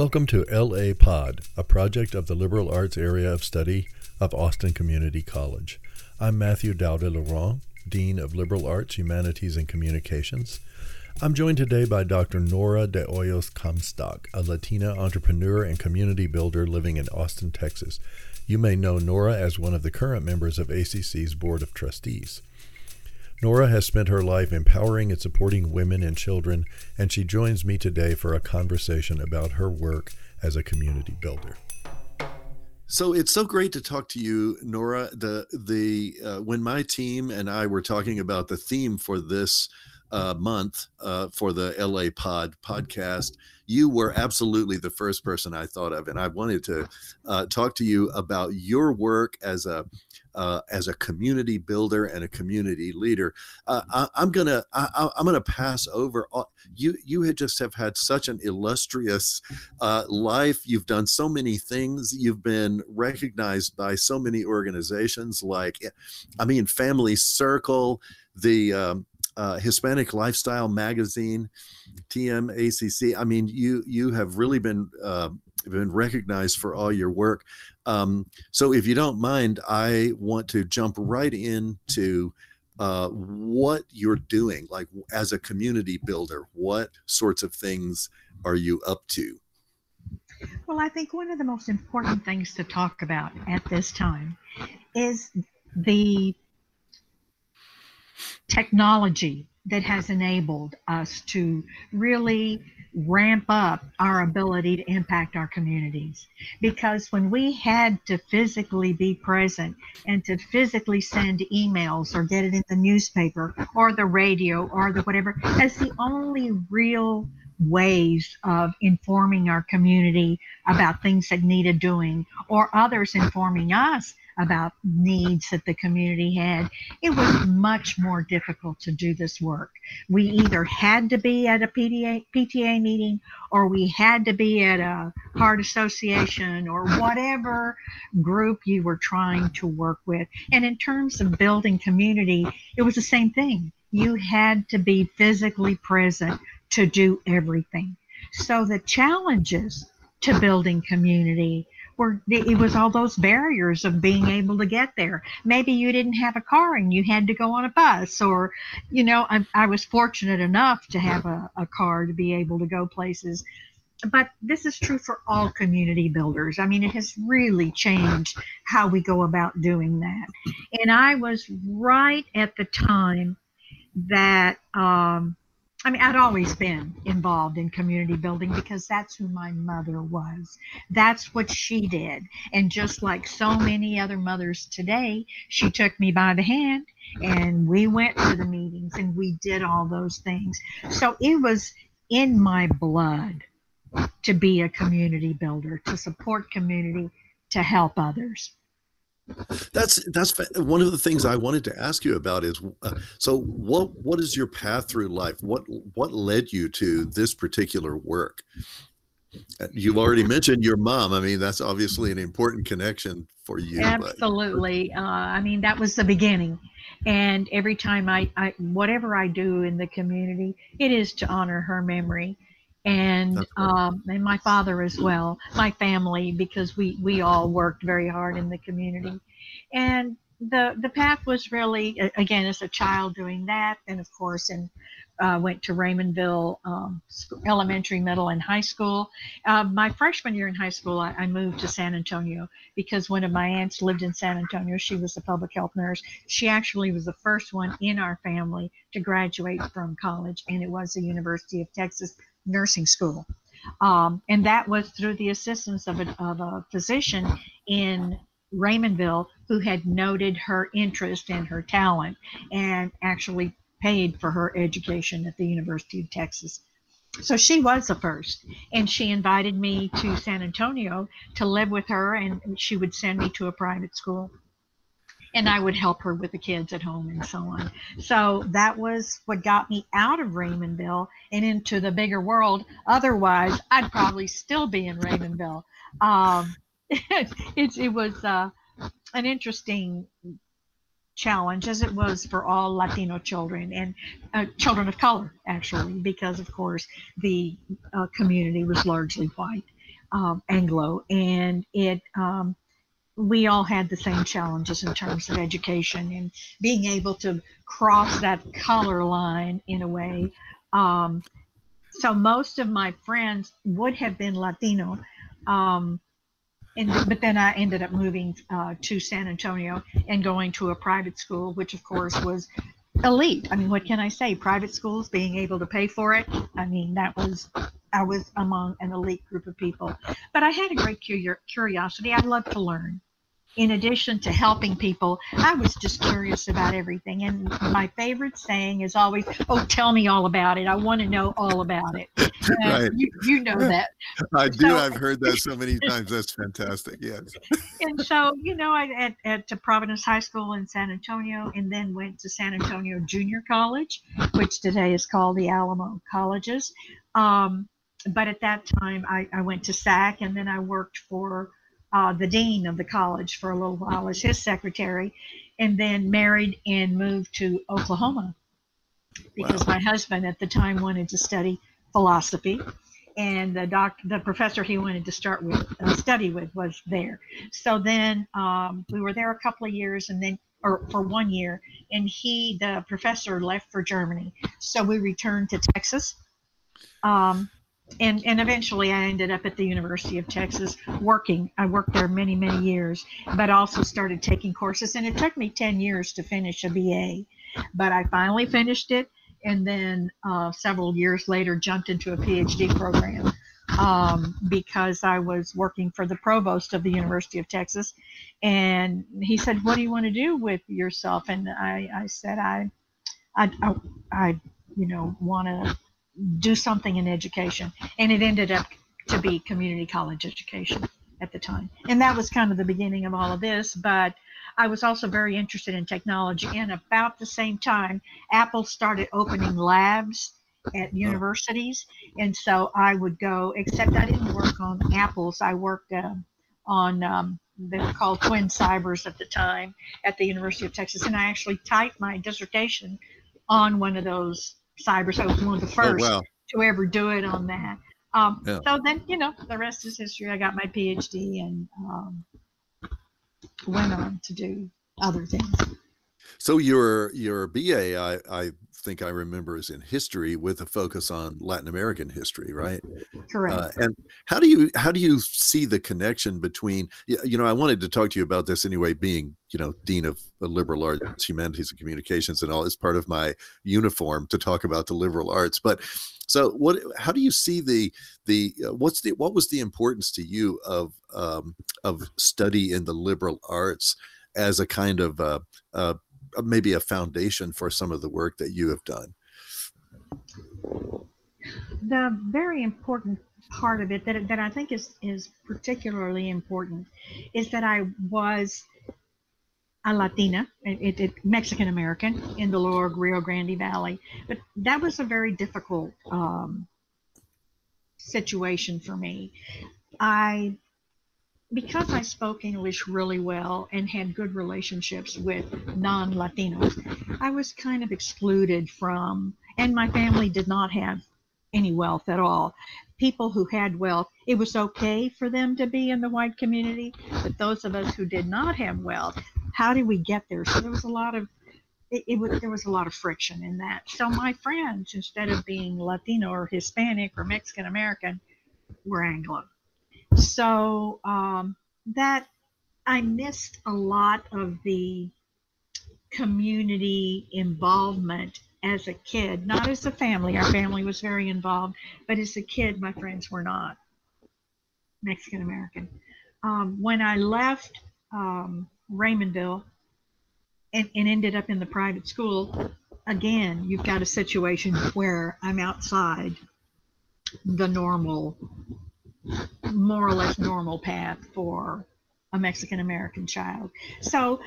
Welcome to LA Pod, a project of the Liberal Arts Area of Study of Austin Community College. I'm Matthew Daude Laurent, Dean of Liberal Arts, Humanities, and Communications. I'm joined today by Dr. Nora de Hoyos Comstock, a Latina entrepreneur and community builder living in Austin, Texas. You may know Nora as one of the current members of ACC's Board of Trustees. Nora has spent her life empowering and supporting women and children, and she joins me today for a conversation about her work as a community builder. So it's so great to talk to you, Nora. The the uh, when my team and I were talking about the theme for this uh, month uh, for the LA Pod podcast, you were absolutely the first person I thought of, and I wanted to uh, talk to you about your work as a uh, as a community builder and a community leader. Uh, I, am gonna I, am gonna pass over. All, you you had just have had such an illustrious uh, life. You've done so many things. You've been recognized by so many organizations like, I mean, Family Circle, the um, uh, Hispanic Lifestyle Magazine, TMACC. I mean, you you have really been uh, been recognized for all your work. Um, so, if you don't mind, I want to jump right into uh, what you're doing, like as a community builder. What sorts of things are you up to? Well, I think one of the most important things to talk about at this time is the technology that has enabled us to really ramp up our ability to impact our communities. Because when we had to physically be present and to physically send emails or get it in the newspaper or the radio or the whatever, as the only real ways of informing our community about things that needed doing or others informing us about needs that the community had, it was much more difficult to do this work. We either had to be at a PTA, PTA meeting or we had to be at a heart association or whatever group you were trying to work with. And in terms of building community, it was the same thing. You had to be physically present to do everything. So the challenges to building community were it was all those barriers of being able to get there. Maybe you didn't have a car and you had to go on a bus, or you know, I, I was fortunate enough to have a, a car to be able to go places. But this is true for all community builders. I mean, it has really changed how we go about doing that. And I was right at the time that um, I mean, I'd always been involved in community building because that's who my mother was. That's what she did. And just like so many other mothers today, she took me by the hand and we went to the meetings and we did all those things. So it was in my blood to be a community builder, to support community, to help others. That's that's one of the things I wanted to ask you about is uh, so what what is your path through life? What what led you to this particular work? Uh, you've already mentioned your mom. I mean, that's obviously an important connection for you. Absolutely. Uh, I mean, that was the beginning. And every time I, I, whatever I do in the community, it is to honor her memory and um, and my father as well, my family, because we we all worked very hard in the community, and the the path was really again as a child doing that, and of course, and uh, went to Raymondville um, Elementary, Middle, and High School. Uh, my freshman year in high school, I, I, moved to San Antonio because one of my aunts lived in San Antonio. She was a public health nurse. She actually was the first one in our family to graduate from college, and it was the University of Texas nursing school. Um, and that was through the assistance of a, of a physician in Raymondville who had noted her interest and her talent and actually paid for her education at the University of Texas. So she was the first, and she invited me to San Antonio to live with her, and she would send me to a private school and I would help her with the kids at home and so on. So that was what got me out of Raymondville and into the bigger world. Otherwise, I'd probably still be in Raymondville. Um, it, it was uh, an interesting challenge as it was for all Latino children and uh, children of color, actually, because of course the uh, community was largely white. um, Anglo, and it um, we all had the same challenges in terms of education and being able to cross that color line in a way. Um, so most of my friends would have been Latino. Um, and, but then I ended up moving uh, to San Antonio and going to a private school, which of course was elite. I mean, what can I say? Private schools being able to pay for it. I mean, that was I was among an elite group of people. But I had a great curiosity. I love to learn in addition to helping people, I was just curious about everything. And my favorite saying is always, "Oh, tell me all about it. I want to know all about it." right. You, you, know that. I do. So, I've heard that so many times. That's fantastic. Yes. and so, you know, I at, at Providence High School in San Antonio, and then went to San Antonio Junior College, which today is called the Alamo Colleges. Um, but at that time, I, I went to SAC, and then I worked for uh, the dean of the college for a little while as his secretary, and then married and moved to Oklahoma because wow. my husband at the time wanted to study philosophy, and the doc, the professor he wanted to start with uh, study with was there. So then um, we were there a couple of years, and then or for one year, and he the professor left for Germany, so we returned to Texas. Um, and and eventually I ended up at the University of Texas working. I worked there many many years, but also started taking courses, and it took me ten years to finish a BA, but I finally finished it, and then uh, several years later jumped into a PhD program um, because I was working for the provost of the University of Texas, and he said, "What do you want to do with yourself?" And I I said I I I, I you know want to do something in education. And it ended up to be community college education at the time. And that was kind of the beginning of all of this. But I was also very interested in technology. And about the same time, Apple started opening labs at universities. And so I would go, except I didn't work on Apples, I worked uh, on. Um, they were called Twin Cybers at the time at the University of Texas, and I actually typed my dissertation on one of those cyber. So I was one of the oh, first oh, wow. to ever do it on that. Um, yeah. So then, you know, the rest is history. I got my PhD and um, went on to do other things. So your your BA, I, I think I remember is in history with a focus on Latin American history, right? Correct. Uh, and how do you how do you see the connection between you know I wanted to talk to you about this anyway, being you know dean of the liberal arts, humanities, and communications, and all is part of my uniform to talk about the liberal arts. But so what? How do you see the the uh, what's the what was the importance to you of um, of study in the liberal arts as a kind of uh, uh, maybe a foundation for some of the work that you have done? The very important part of it that, that I think is, is particularly important is that I was a Latina, it, it, Mexican American in the lower Rio Grande Valley. But that was a very difficult um, situation for me. I because I spoke English really well and had good relationships with non Latinos, I was kind of excluded from, and my family did not have any wealth at all. People who had wealth, it was okay for them to be in the white community, but those of us who did not have wealth, how did we get there? So there was a lot of it, it was, there was a lot of friction in that. So my friends, instead of being Latino or Hispanic or Mexican American, were Anglo so um, that I missed a lot of the community involvement as a kid, not as a family. Our family was very involved, but as a kid, my friends were not Mexican American. Um, when I left um, Raymondville and, and ended up in the private school, again, you've got a situation where I'm outside the normal more or less normal path for a Mexican American child. So,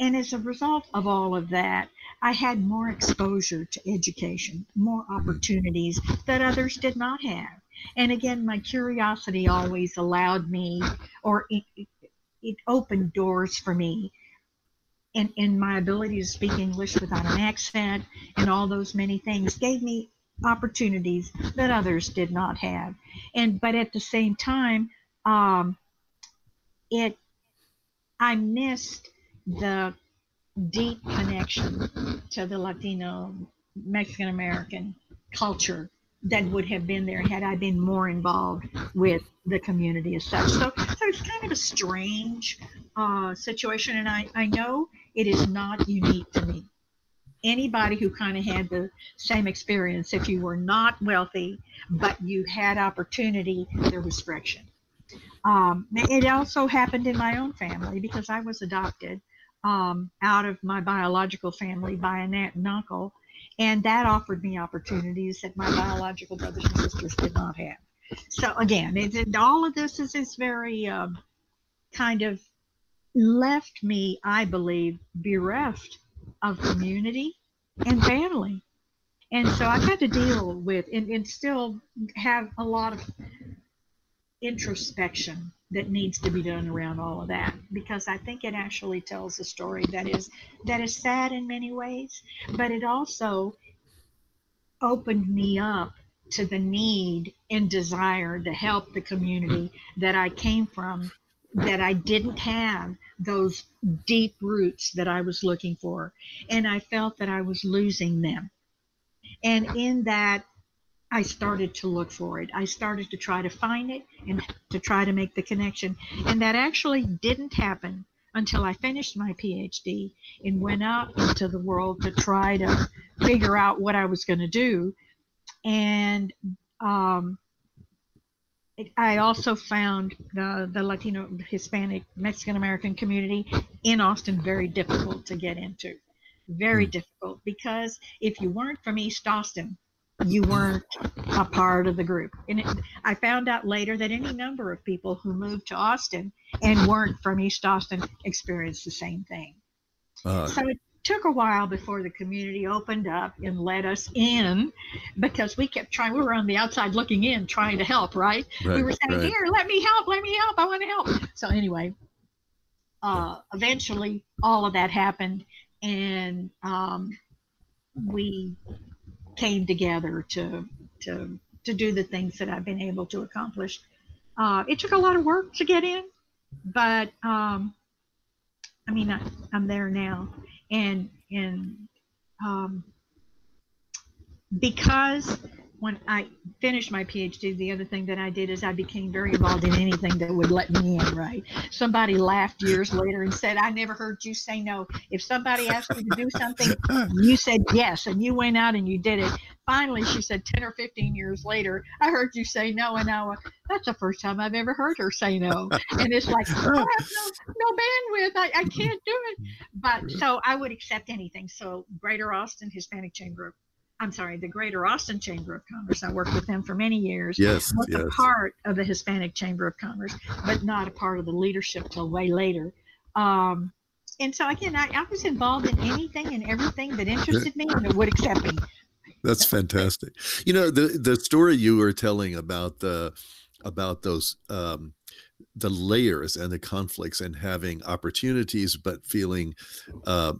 and as a result of all of that, I had more exposure to education, more opportunities that others did not have. And again, my curiosity always allowed me, or it, it opened doors for me. And, and my ability to speak English without an accent and all those many things gave me opportunities that others did not have. And but at the same time, um, it I missed the deep connection to the Latino Mexican American culture that would have been there had I been more involved with the community as such. So, so it's kind of a strange uh, situation, and I, I know it is not unique to me. Anybody who kind of had the same experience, if you were not wealthy, but you had opportunity, there was friction. Um, it also happened in my own family because I was adopted um, out of my biological family by an aunt and uncle and that offered me opportunities that my biological brothers and sisters did not have. So again, it, it, all of this is, is very um, kind of left me, I believe, bereft of community and family. And so I've had to deal with and, and still have a lot of introspection that needs to be done around all of that because I think it actually tells a story that is that is sad in many ways, but it also opened me up to the need and desire to help the community that I came from that I didn't have those deep roots that I was looking for and I felt that I was losing them. And in that I started to look for it. I started to try to find it and to try to make the connection. And that actually didn't happen until I finished my PhD and went out into the world to try to figure out what I was going to do. And um, I also found the, the Latino, Hispanic, Mexican American community in Austin very difficult to get into. Very mm. difficult because if you weren't from East Austin, you weren't a part of the group. And it, I found out later that any number of people who moved to Austin and weren't from East Austin experienced the same thing. Uh, so it took a while before the community opened up and let us in because we kept trying. We were on the outside looking in, trying to help, right? right we were saying, right. Here, let me help, let me help, I want to help. So, anyway, uh, eventually all of that happened and um, we came together to to to do the things that I've been able to accomplish. Uh, it took a lot of work to get in, but um, I mean, I, am there now, and and um, because when I finished my PhD, the other thing that I did is I became very involved in anything that would let me in, right? Somebody laughed years later and said, I never heard you say no. If somebody asked you to do something, you said yes, and you went out and you did it. Finally, she said 10 or 15 years later, I heard you say no, and now that's the first time I've ever heard her say no. And it's like, I have no, no bandwidth. I, I can't do it. But so I would accept anything. So Greater Austin Hispanic Chamber I'm sorry, the Greater Austin Chamber of Commerce. I worked with them for many years. Yes, was yes. a part of the Hispanic Chamber of Commerce, but not a part of the leadership till way later. Um, and so again, I, I, was involved in anything and everything that interested me and would accept me. That's fantastic. You know the the story you were telling about the about those um, the layers and the conflicts and having opportunities but feeling uh,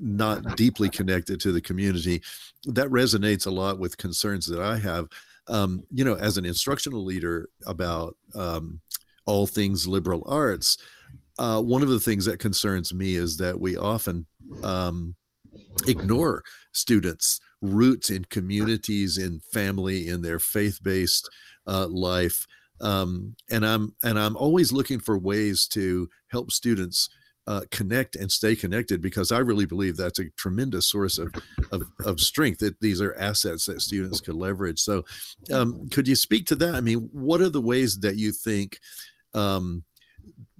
not deeply connected to the community that resonates a lot with concerns that i have. Um, you know as an instructional leader about um, all things liberal arts uh, one of the things that concerns me is that we often um, ignore students roots in communities in family in their faith-based uh, life um, and I'm and I'm always looking for ways to help students uh, connect and stay connected because I really believe that's a tremendous source of, of, of strength that these are assets that students could leverage. So, um, could you speak to that? I mean, what are the ways that you think um,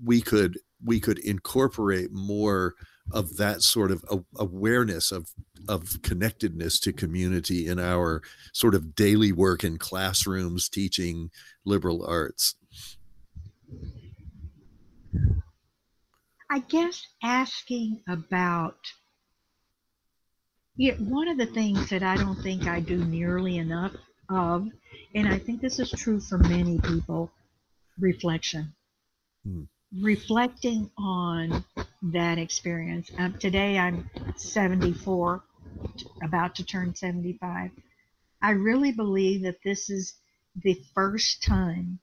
we could we could incorporate more of that sort of awareness of of connectedness to community in our sort of daily work in classrooms teaching liberal arts. I guess asking about yeah one of the things that i don't think i do nearly enough of and i think this is true for many people reflection. Hmm. Reflecting on that experience. Um, today I'm 74, about to turn 75. I really believe that this is the first time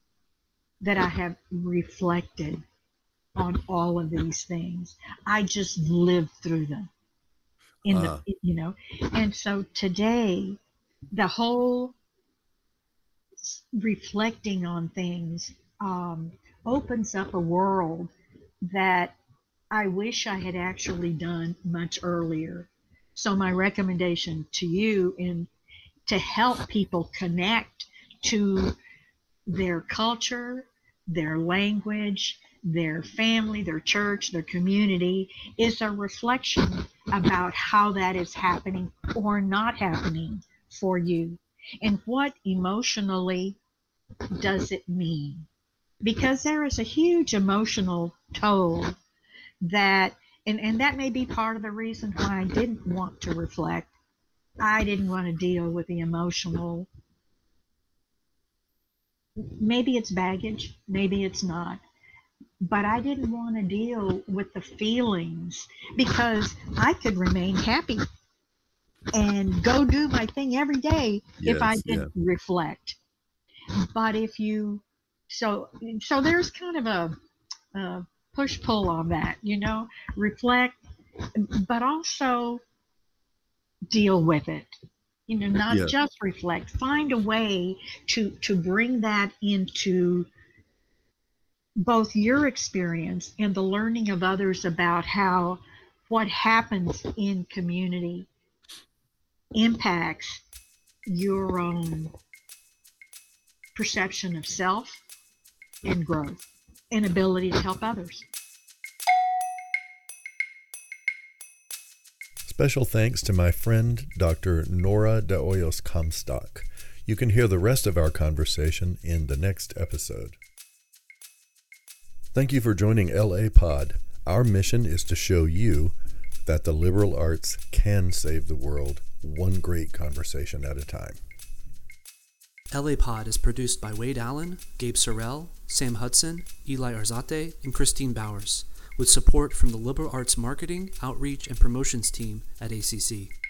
that I have reflected on all of these things. I just lived through them in Ah. the you know and so today the whole reflecting on things um, opens up a world that I wish I had actually done much earlier. So my recommendation to you in to help people connect to their culture, their language, their family, their church, their community is a reflection about how that is happening or not happening for you. And what emotionally does it mean? Because there is a huge emotional toll that, and, and that may be part of the reason why I didn't want to reflect. I didn't want to deal with the emotional. Maybe it's baggage, maybe it's not but I didn't want to deal with the feelings because I could remain happy and go do my thing every day if I didn't reflect. But if you, so so there's kind of a, a push pull on that, you know, reflect, but also deal with it. You know, not Yeah. just reflect. Find a way to to bring that into both your experience and the learning of others about how what happens in community impacts your own perception of self and growth and ability to help others. Special thanks to my friend Dr. Nora de Hoyos Comstock. You can hear the rest of our conversation in the next episode. Thank you for joining LA Pod. Our mission is to show you that the liberal arts can save the world one great conversation at a time. LA Pod is produced by Wade Allen, Gabe Sorrell, Sam Hudson, Eli Arzate, and Christine Bowers, with support from the Liberal Arts Marketing, Outreach, and Promotions team at ACC.